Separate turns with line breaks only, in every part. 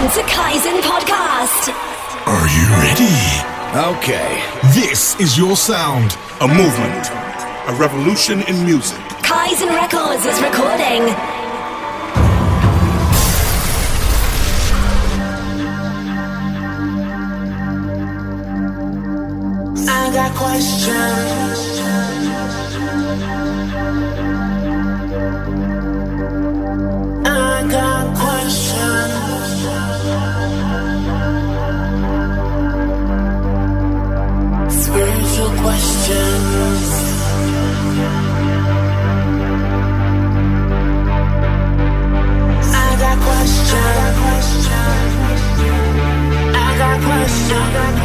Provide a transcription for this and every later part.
Welcome to Kaizen Podcast.
Are you ready? Okay. This is your sound. A movement. A revolution in music.
Kaizen Records is recording.
I got questions. Questions. I got questions.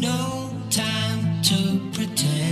no time to pretend.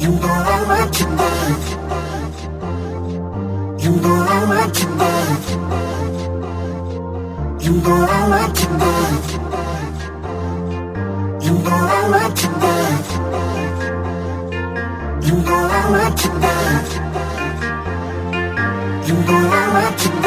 You know I want you back. You know I want you back. You know I want you back. You know I want you back. You know I want you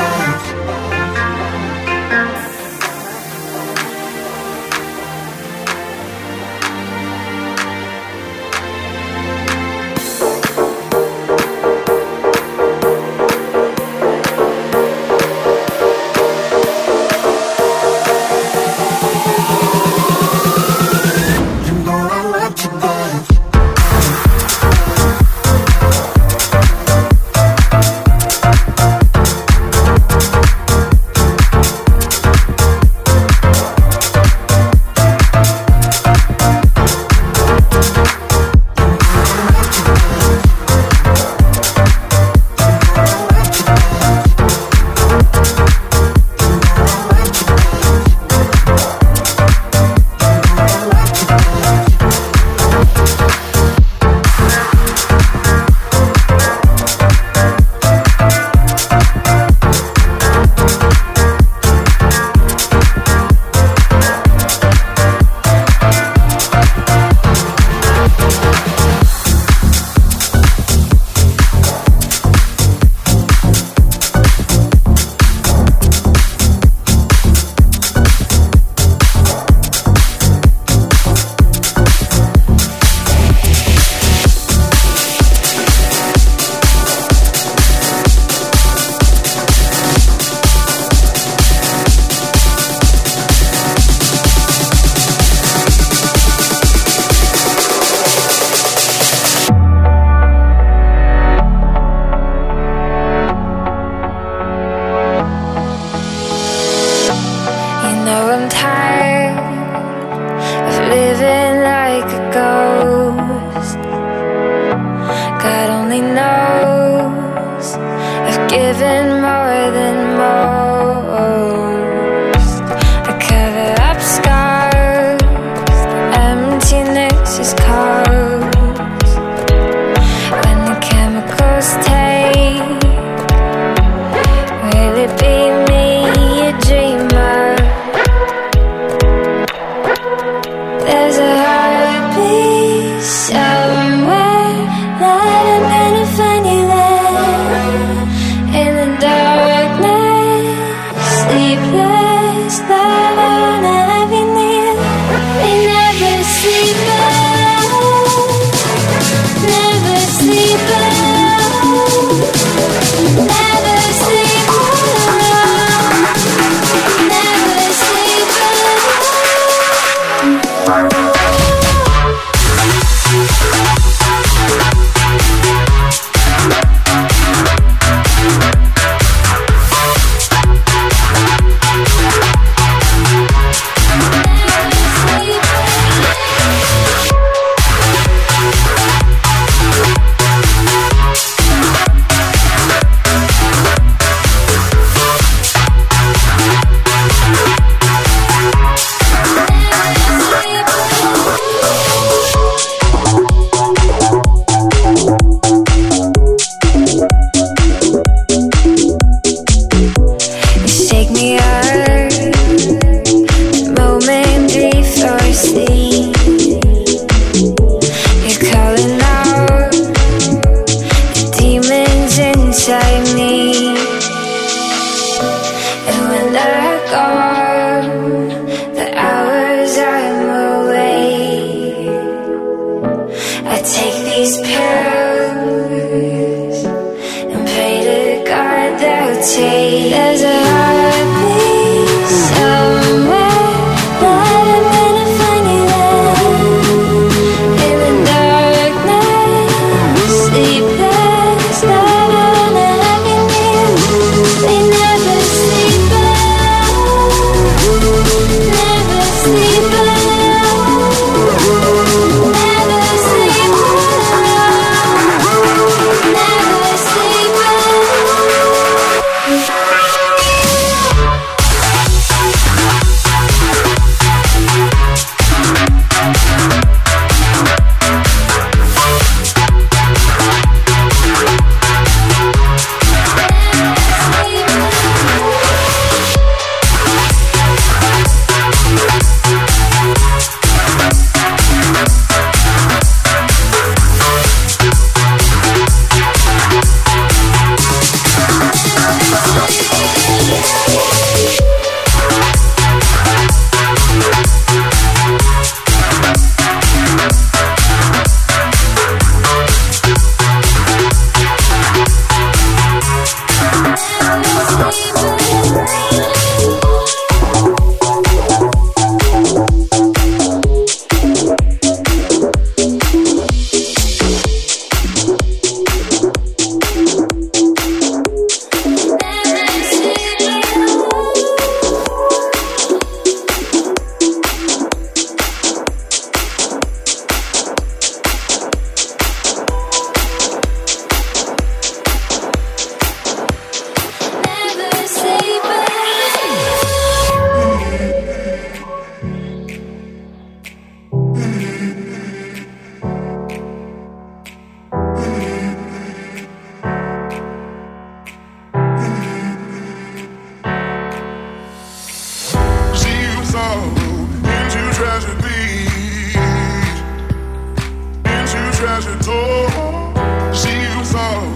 treasure door. See you follow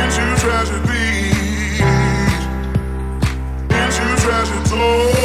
into treasure beach. Into treasure door.